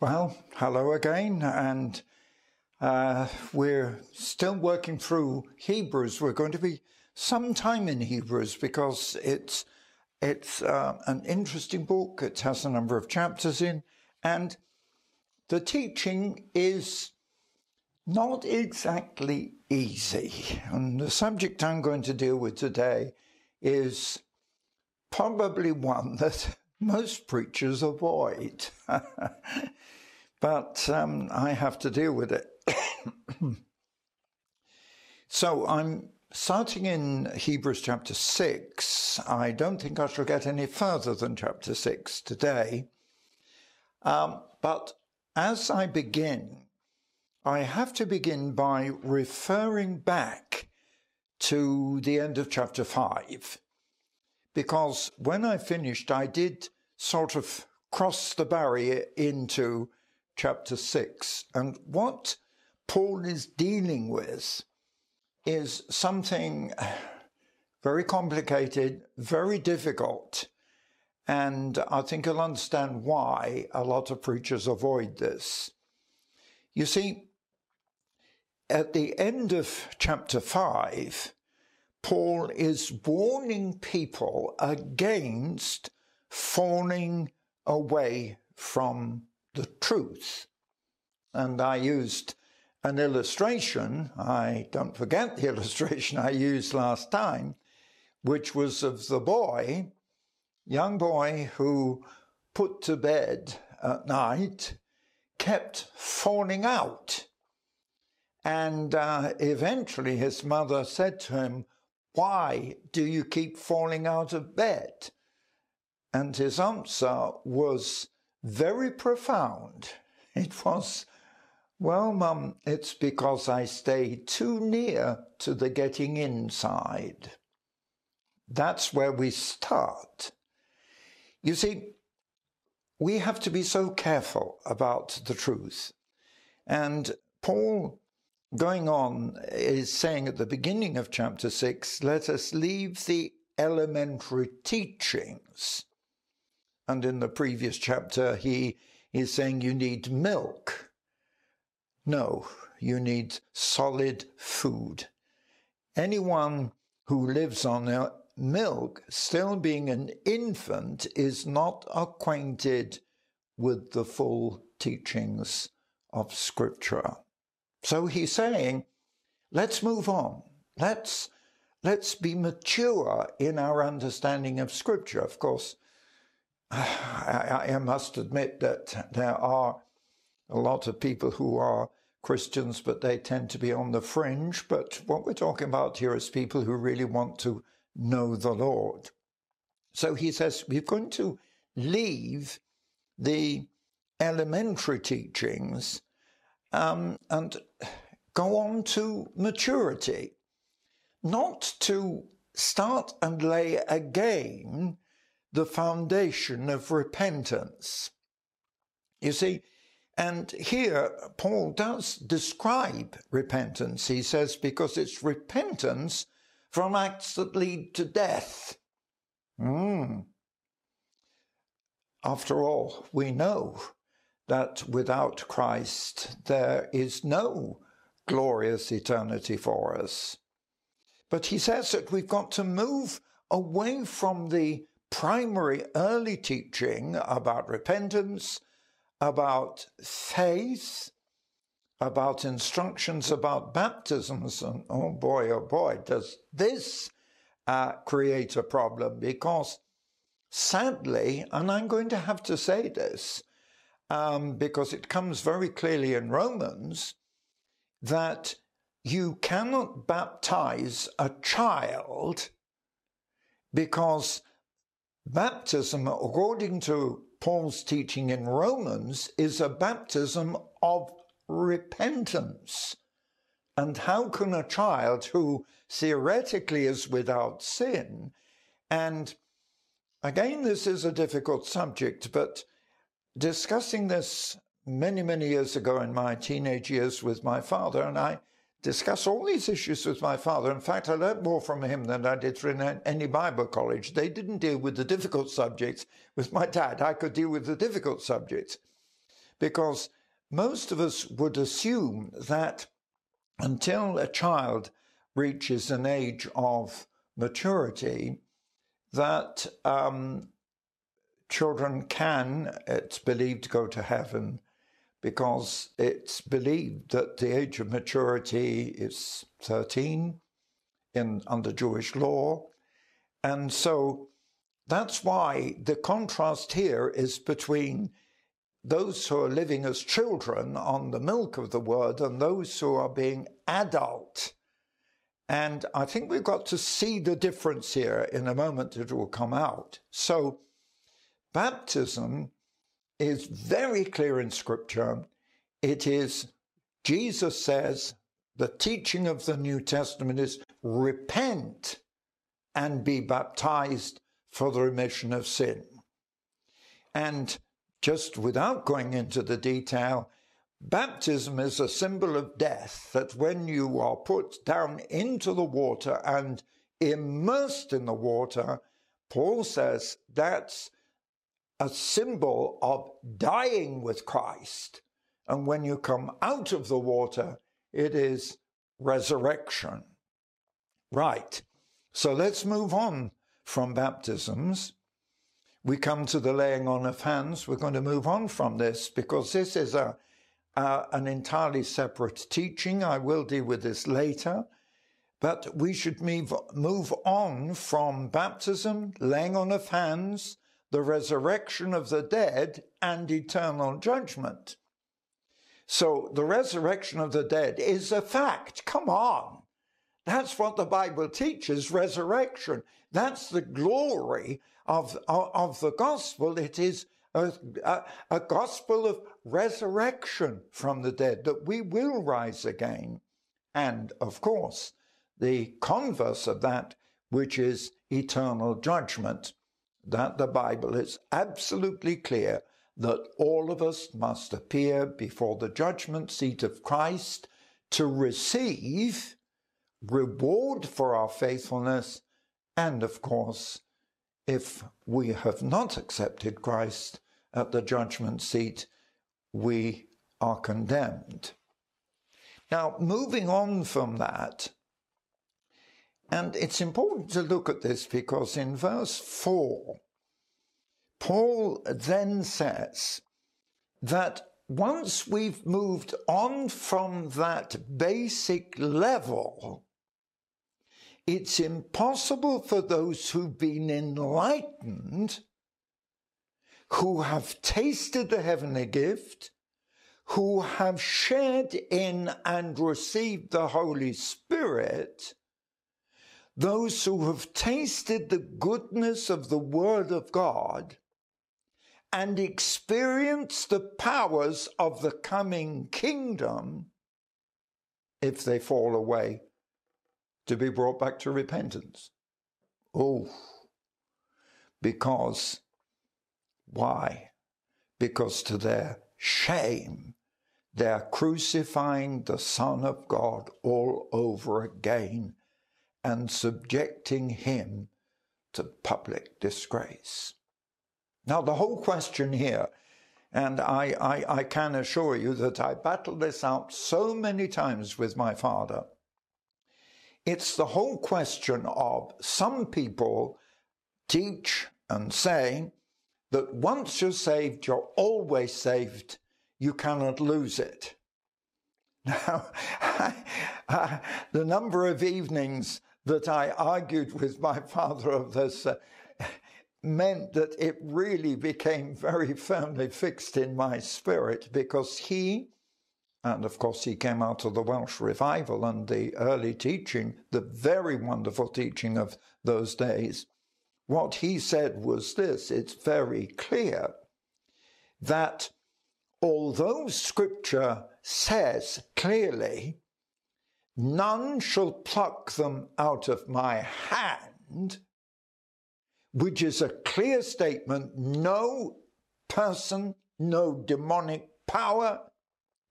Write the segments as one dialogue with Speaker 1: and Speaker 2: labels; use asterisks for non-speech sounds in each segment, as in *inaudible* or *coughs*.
Speaker 1: Well, hello again, and uh, we're still working through Hebrews. We're going to be some time in Hebrews because it's it's uh, an interesting book. It has a number of chapters in, and the teaching is not exactly easy. And the subject I'm going to deal with today is probably one that *laughs* most preachers avoid. *laughs* but um, I have to deal with it. *coughs* so I'm starting in Hebrews chapter 6. I don't think I shall get any further than chapter 6 today. Um, but as I begin, I have to begin by referring back to the end of chapter 5 because when I finished, I did sort of cross the barrier into chapter 6. And what Paul is dealing with is something very complicated, very difficult. And I think you'll understand why a lot of preachers avoid this. You see, at the end of chapter 5, Paul is warning people against falling away from the truth. And I used an illustration, I don't forget the *laughs* illustration I used last time, which was of the boy, young boy who put to bed at night, kept falling out. And uh, eventually his mother said to him, why do you keep falling out of bed? And his answer was very profound. It was, Well, Mum, it's because I stay too near to the getting inside. That's where we start. You see, we have to be so careful about the truth. And Paul going on is saying at the beginning of chapter 6 let us leave the elementary teachings. And in the previous chapter, he is saying you need milk. No, you need solid food. Anyone who lives on milk, still being an infant, is not acquainted with the full teachings of Scripture. So he's saying, let's move on. Let's, let's be mature in our understanding of Scripture. Of course, *sighs* I, I must admit that there are a lot of people who are Christians, but they tend to be on the fringe. But what we're talking about here is people who really want to know the Lord. So he says we're going to leave the elementary teachings um, and go on to maturity, not to start and lay again the foundation of repentance. You see, and here Paul does describe repentance. He says, because it's repentance from acts that lead to death. Mm. After all, we know that without Christ there is no glorious eternity for us. But he says that we've got to move away from the primary early teaching about repentance, about faith, about instructions about baptisms. And oh boy, oh boy, does this uh, create a problem because sadly, and I'm going to have to say this, um, because it comes very clearly in Romans that you cannot baptize a child because baptism, according to Paul's teaching in Romans, is a baptism of repentance. And how can a child who theoretically is without sin, and again, this is a difficult subject, but discussing this many, many years ago in my teenage years with my father, and I discussed all these issues with my father. In fact, I learned more from him than I did from any Bible college. They didn't deal with the difficult subjects. With my dad, I could deal with the difficult subjects. because most of us would assume that until a child reaches an age of maturity, that um, children can, it's believed, go to heaven because it's believed that the age of maturity is 13 in under Jewish law. And so that's why the contrast here is between those who are living as children on the milk of the word and those who are being adult. And I think we've got to see the difference here in a moment it will come out. So baptism is very clear in scripture. It is, Jesus says, the teaching of the New Testament is repent and be baptized for the remission of sin. And just without going into the detail, baptism is a symbol of death, that when you are put down into the water and immersed in the water, Paul says that's a symbol of dying with Christ. And when you come out of the water, it is resurrection. Right. So let's move on from baptisms we come to the laying on of hands. We're going to move on from this because this is a, an entirely separate teaching. I will deal with this later. But we should move, move on from baptism, laying on of hands, the resurrection of the dead, and eternal judgment. So the resurrection of the dead is a fact. Come on. That's what the Bible teaches resurrection. That's the glory of, of, the gospel. It is a, a, a gospel of resurrection from the dead, that we will rise again. And of course, the converse of that, which is eternal judgment, that the Bible is absolutely clear that all of us must appear before the judgment seat of Christ to receive reward for our faithfulness and, of course, if we have not accepted Christ at the judgment seat, we are condemned. Now, moving on from that, and it's important to look at this because in verse 4, Paul then says that once we've moved on from that basic level, it's impossible for those who've been enlightened, who have tasted the heavenly gift, who have shared in and received the Holy Spirit, those who have tasted the goodness of the Word of God and experienced the powers of the coming kingdom, if they fall away, to be brought back to repentance. Oh, because, why? Because to their shame, they're crucifying the Son of God all over again and subjecting him to public disgrace. Now, the whole question here, and I, I, I can assure you that I battled this out so many times with my father it's the whole question of some people teach and say that once you're saved, you're always saved. You cannot lose it. *laughs* Now, *laughs* the number of evenings that I argued with my *laughs* father of this uh, meant that it really became very firmly fixed in my spirit because he and of course, he came out of the Welsh revival and the early teaching, the very wonderful teaching of those days. What he said was this it's very clear that although scripture says clearly, none shall pluck them out of my hand, which is a clear statement no person, no demonic power,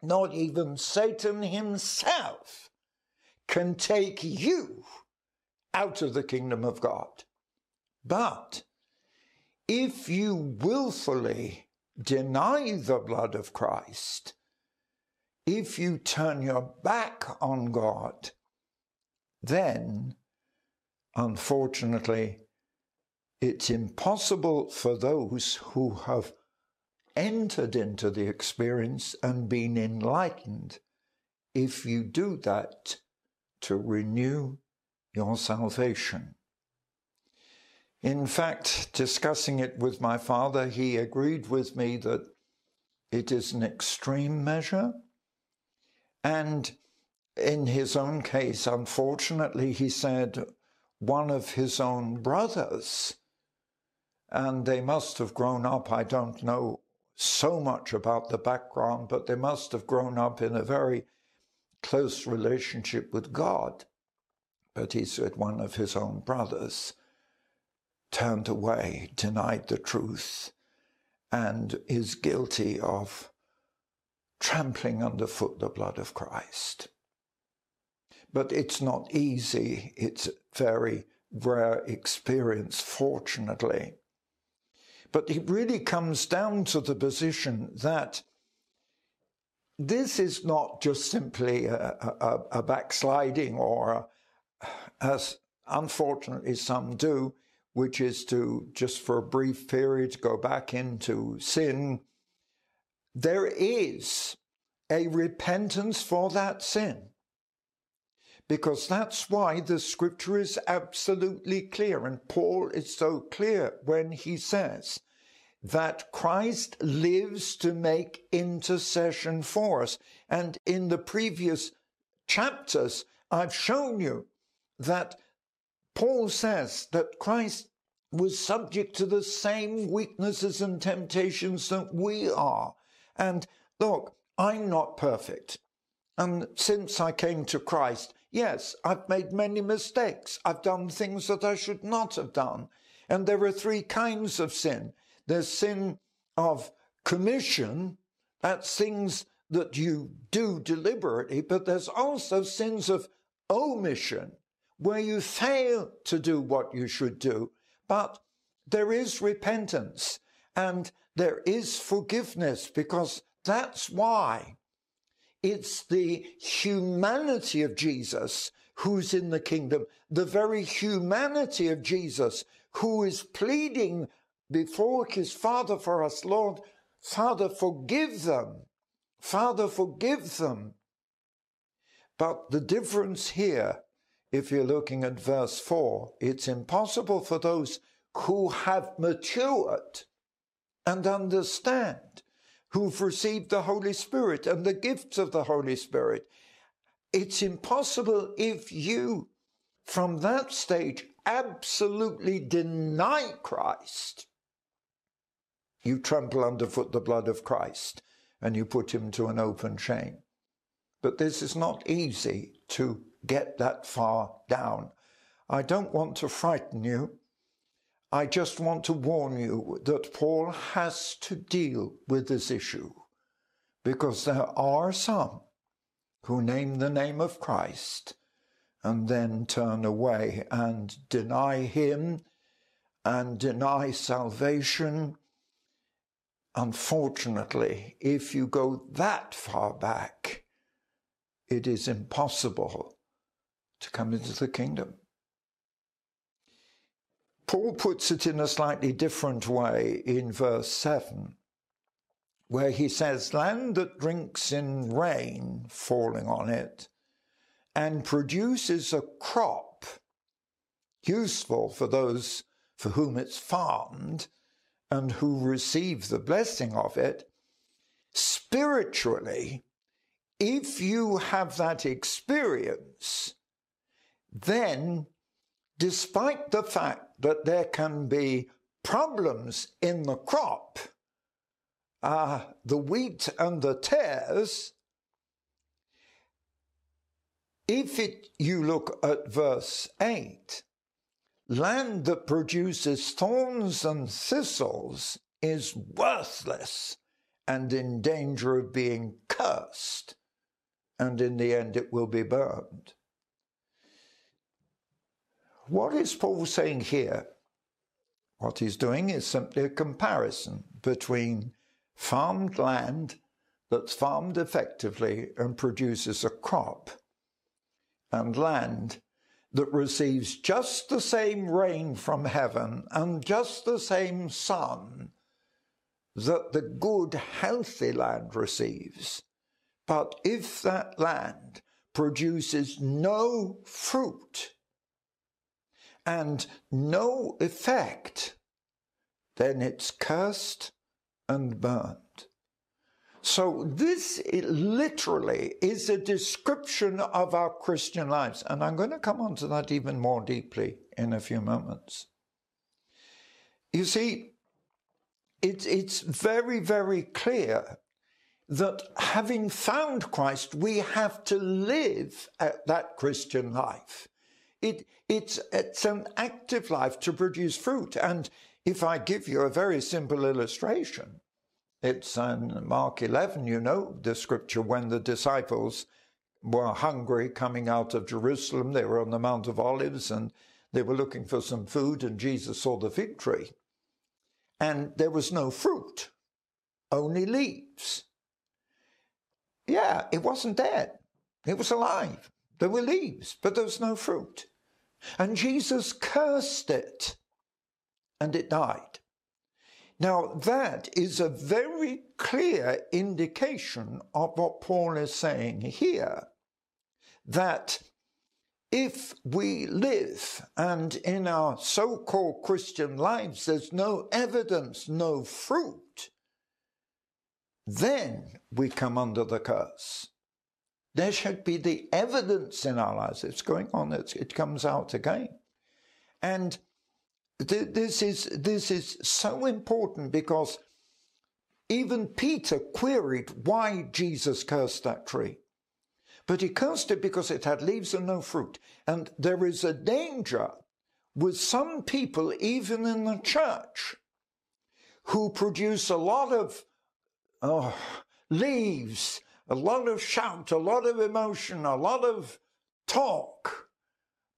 Speaker 1: not even Satan himself can take you out of the kingdom of God. But if you willfully deny the blood of Christ, if you turn your back on God, then, unfortunately, it's impossible for those who have entered into the experience and been enlightened, if you do that, to renew your salvation. In fact, discussing it with my father, he agreed with me that it is an extreme measure. And in his own case, unfortunately, he said one of his own brothers, and they must have grown up, I don't know so much about the background, but they must have grown up in a very close relationship with God. But he said one of his own brothers turned away, denied the truth, and is guilty of trampling underfoot the blood of Christ. But it's not easy, it's a very rare experience, fortunately. But it really comes down to the position that this is not just simply a, a, a backsliding or, a, as unfortunately some do, which is to just for a brief period go back into sin. There is a repentance for that sin. Because that's why the scripture is absolutely clear. And Paul is so clear when he says that Christ lives to make intercession for us. And in the previous chapters, I've shown you that Paul says that Christ was subject to the same weaknesses and temptations that we are. And look, I'm not perfect. And since I came to Christ, yes, I've made many mistakes. I've done things that I should not have done. And there are three kinds of sin. There's sin of commission, that's things that you do deliberately, but there's also sins of omission, where you fail to do what you should do, but there is repentance and there is forgiveness because that's why it's the humanity of Jesus who's in the kingdom, the very humanity of Jesus who is pleading before his Father for us, Lord, Father, forgive them. Father, forgive them. But the difference here if you're looking at verse 4, it's impossible for those who have matured and understand, who've received the Holy Spirit and the gifts of the Holy Spirit. It's impossible if you, from that stage, absolutely deny Christ. You trample underfoot the blood of Christ and you put him to an open shame. But this is not easy to get that far down. I don't want to frighten you. I just want to warn you that Paul has to deal with this issue because there are some who name the name of Christ and then turn away and deny him and deny salvation. Unfortunately, if you go that far back, it is impossible to come into the kingdom. Paul puts it in a slightly different way in verse 7, where he says, Land that drinks in rain falling on it and produces a crop useful for those for whom it's farmed and who receive the blessing of it, spiritually, if you have that experience, then despite the fact that there can be problems in the crop, uh, the wheat and the tares, if it, you look at verse 8, land that produces thorns and thistles is worthless and in danger of being cursed, and in the end it will be burned. What is Paul saying here? What he's doing is simply a comparison between farmed land that's farmed effectively and produces a crop, and land that receives just the same rain from heaven and just the same sun that the good, healthy land receives. But if that land produces no fruit and no effect, then it's cursed and burned. So this literally is a description of our Christian lives. And I'm going to come on to that even more deeply in a few moments. You see, it, it's very, very clear that having found Christ, we have to live at that Christian life. It, it's, it's an active life to produce fruit. And if I give you a very simple illustration, it's in Mark 11, you know, the scripture when the disciples were hungry coming out of Jerusalem. They were on the Mount of Olives and they were looking for some food, and Jesus saw the fig tree. And there was no fruit, only leaves. Yeah, it wasn't dead, it was alive. There were leaves, but there was no fruit. And Jesus cursed it, and it died. Now, that is a very clear indication of what Paul is saying here that if we live and in our so called Christian lives there's no evidence, no fruit, then we come under the curse. There should be the evidence in our lives. It's going on, it's, it comes out again. And this is, this is so important because even Peter queried why Jesus cursed that tree. But he cursed it because it had leaves and no fruit. And there is a danger with some people, even in the church, who produce a lot of oh, leaves, a lot of shout, a lot of emotion, a lot of talk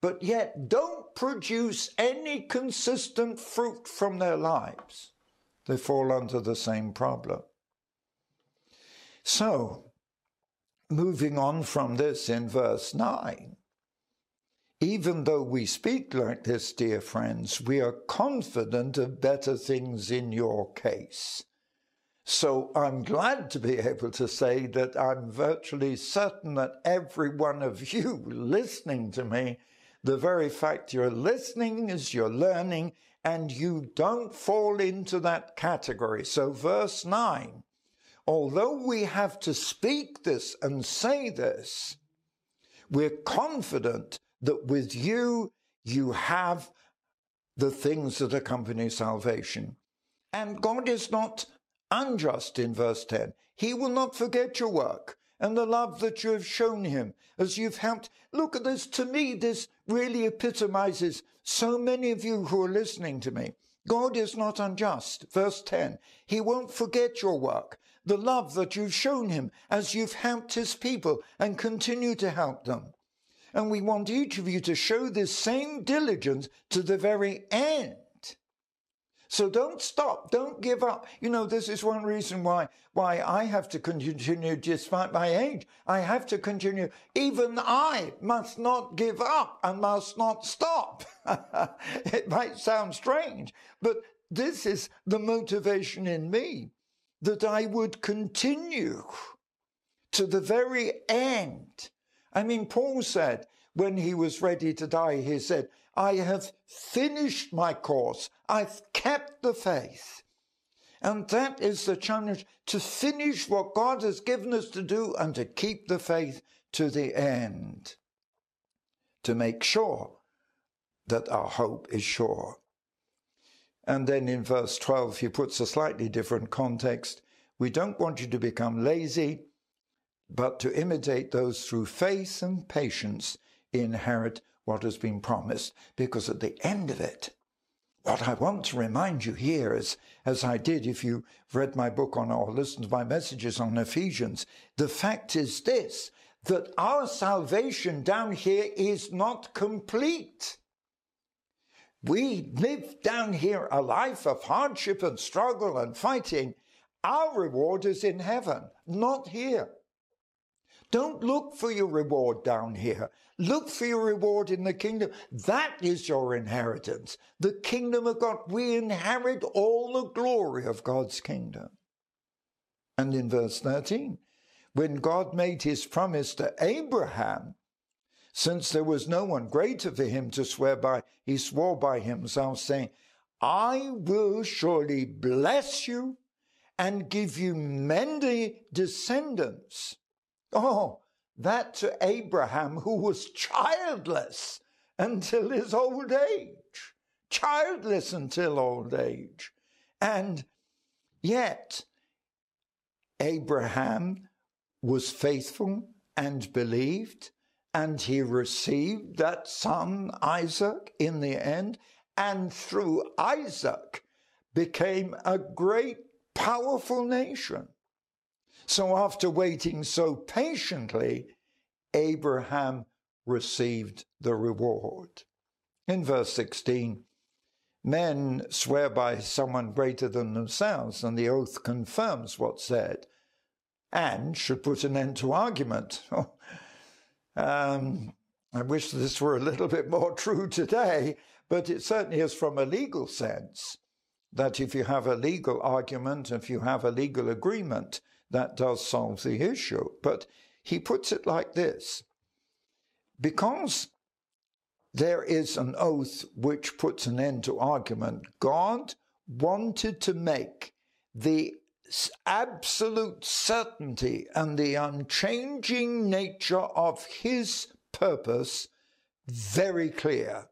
Speaker 1: but yet don't produce any consistent fruit from their lives, they fall under the same problem. So, moving on from this in verse 9, even though we speak like this, dear friends, we are confident of better things in your case. So I'm glad to be able to say that I'm virtually certain that every one of you listening to me the very fact you're listening is you're learning, and you don't fall into that category. So, verse 9 although we have to speak this and say this, we're confident that with you, you have the things that accompany salvation. And God is not unjust in verse 10. He will not forget your work and the love that you have shown him as you've helped. Look at this. To me, this really epitomizes so many of you who are listening to me. God is not unjust. Verse 10 He won't forget your work, the love that you've shown him as you've helped his people and continue to help them. And we want each of you to show this same diligence to the very end so don't stop. Don't give up. You know, this is one reason why, why I have to continue despite my age. I have to continue. Even I must not give up and must not stop. *laughs* it might sound strange, but this is the motivation in me that I would continue to the very end. I mean, Paul said when he was ready to die, he said, I have finished my course. I've kept the faith. And that is the challenge to finish what God has given us to do and to keep the faith to the end. To make sure that our hope is sure. And then in verse 12, he puts a slightly different context. We don't want you to become lazy, but to imitate those through faith and patience inherit what has been promised, because at the end of it, what I want to remind you here is, as I did if you read my book on or listened to my messages on Ephesians, the fact is this, that our salvation down here is not complete. We live down here a life of hardship and struggle and fighting, Our reward is in heaven, not here. Don't look for your reward down here. Look for your reward in the kingdom. That is your inheritance. The kingdom of God. We inherit all the glory of God's kingdom. And in verse 13, when God made his promise to Abraham, since there was no one greater for him to swear by, he swore by himself, saying, I will surely bless you and give you many descendants. Oh, that to Abraham, who was childless until his old age, childless until old age. And yet, Abraham was faithful and believed, and he received that son Isaac in the end, and through Isaac became a great, powerful nation. So after waiting so patiently, Abraham received the reward. In verse 16, men swear by someone greater than themselves, and the oath confirms what's said, and should put an end to argument. *laughs* um, I wish this were a little bit more *laughs* true today, but it certainly is from a legal sense that if you have a legal argument, if you have a legal agreement, that does solve the issue. But he puts it like this because there is an oath which puts an end to argument, God wanted to make the absolute certainty and the unchanging nature of his purpose very clear.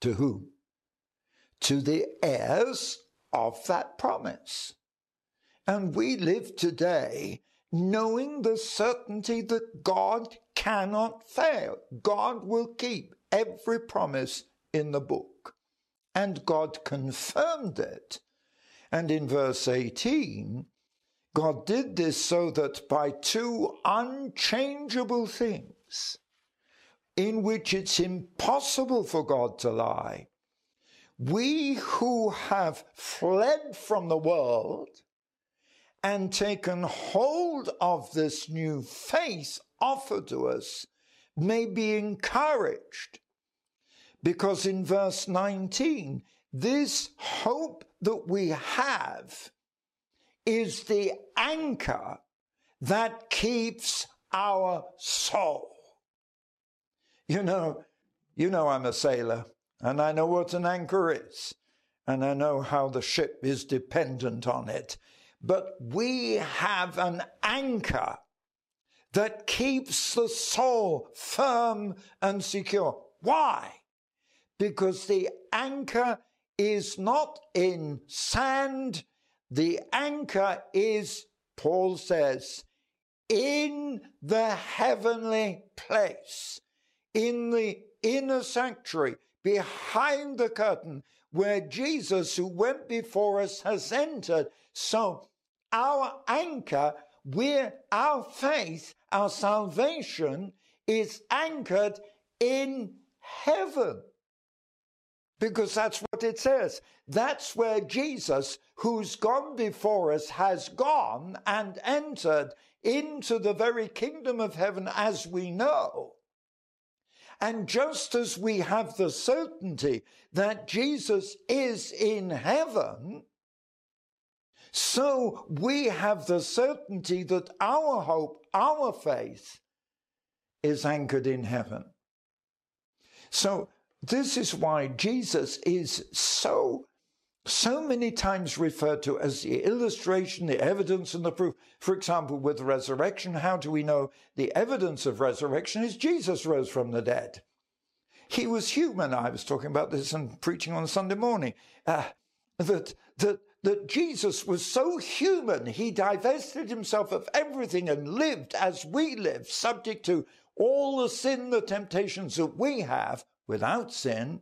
Speaker 1: To whom? To the heirs of that promise. And we live today knowing the certainty that God cannot fail. God will keep every promise in the book. And God confirmed it. And in verse 18, God did this so that by two unchangeable things, in which it's impossible for God to lie, we who have fled from the world and taken hold of this new faith offered to us may be encouraged. Because in verse 19, this hope that we have is the anchor that keeps our soul. You know, you know I'm a sailor and I know what an anchor is and I know how the ship is dependent on it but we have an anchor that keeps the soul firm and secure. Why? Because the anchor is not in sand, the anchor is, Paul says, in the heavenly place, in the inner sanctuary, behind the curtain, where Jesus, who went before us, has entered. So our anchor, we're, our faith, our salvation is anchored in heaven. Because that's what it says. That's where Jesus, who's gone before us, has gone and entered into the very kingdom of heaven as we know. And just as we have the certainty that Jesus is in heaven, so we have the certainty that our hope, our faith, is anchored in heaven. So this is why Jesus is so so many times referred to as the illustration, the evidence, and the proof. For example, with resurrection, how do we know the evidence of resurrection is Jesus rose from the dead? He was human. I was talking about this and preaching on Sunday morning. Uh, that that that Jesus was so human, he divested himself of everything and lived as we live, subject to all the sin, the temptations that we have without sin.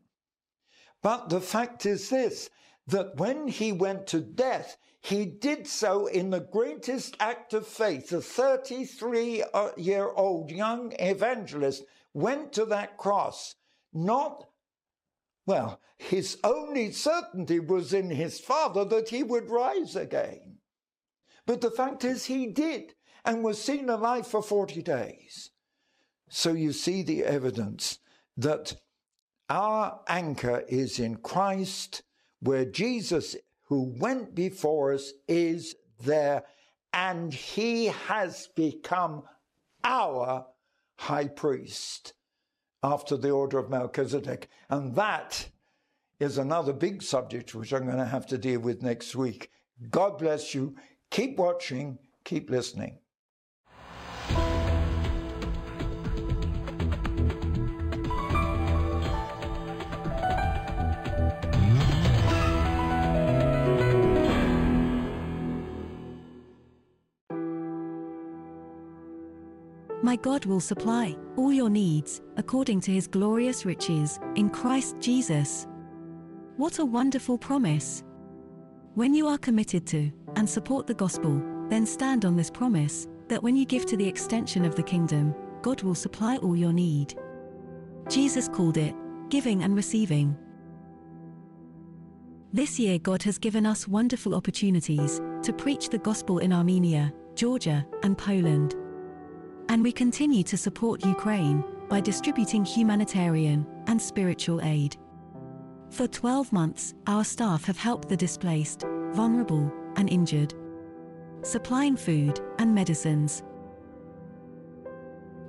Speaker 1: But the fact is this that when he went to death, he did so in the greatest act of faith. A 33 year old young evangelist went to that cross, not well, his only certainty was in his Father that he would rise again. But the fact is, he did and was seen alive for 40 days. So you see the evidence that our anchor is in Christ, where Jesus, who went before us, is there, and he has become our high priest after the order of Melchizedek. And that is another big subject which I'm going to have to deal with next week. God bless you. Keep watching, keep listening.
Speaker 2: My God will supply all your needs according to his glorious riches in Christ Jesus. What a wonderful promise! When you are committed to and support the gospel, then stand on this promise that when you give to the extension of the kingdom, God will supply all your need. Jesus called it giving and receiving. This year, God has given us wonderful opportunities to preach the gospel in Armenia, Georgia, and Poland. And we continue to support Ukraine by distributing humanitarian and spiritual aid. For 12 months, our staff have helped the displaced, vulnerable, and injured, supplying food and medicines.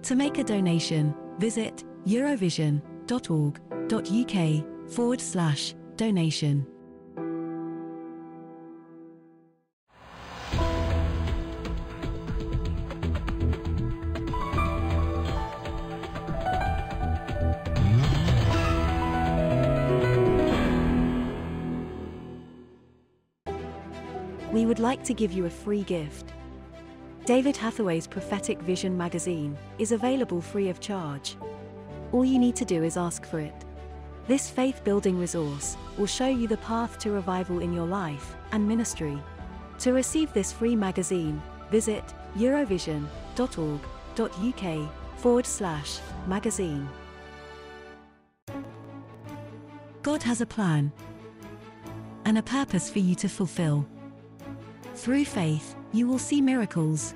Speaker 2: To make a donation, visit eurovision.org.uk forward slash donation. Like to give you a free gift. David Hathaway's Prophetic Vision magazine is available free of charge. All you need to do is ask for it. This faith building resource will show you the path to revival in your life and ministry. To receive this free magazine, visit eurovision.org.uk forward slash magazine. God has a plan and a purpose for you to fulfill. Through faith, you will see miracles.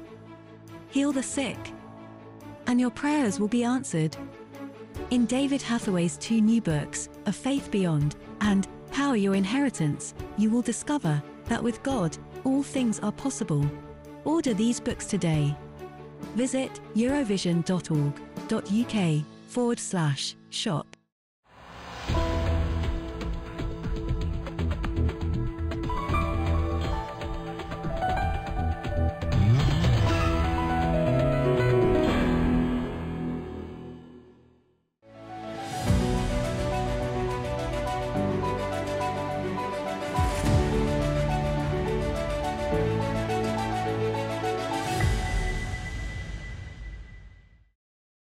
Speaker 2: Heal the sick. And your prayers will be answered. In David Hathaway's two new books, A Faith Beyond and Power Your Inheritance, you will discover that with God, all things are possible. Order these books today. Visit eurovision.org.uk forward slash shop.